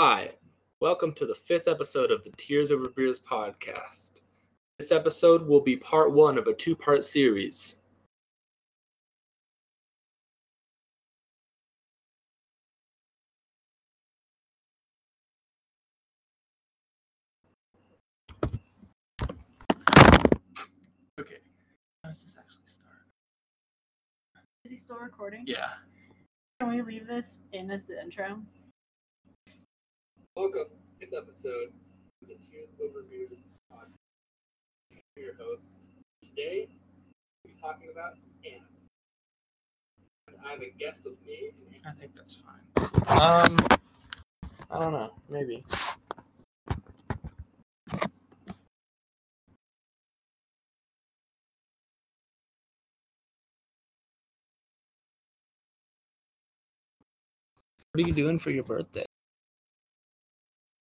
Hi, welcome to the fifth episode of the Tears Over Beers podcast. This episode will be part one of a two part series. Okay, how does this actually start? Is he still recording? Yeah. Can we leave this in as the intro? Welcome to this episode of the Tears Over Beers podcast. Your host. Today, we'll be talking about Anna. And I have a guest with me. I think that's fine. Um, I don't know. Maybe. What are you doing for your birthday?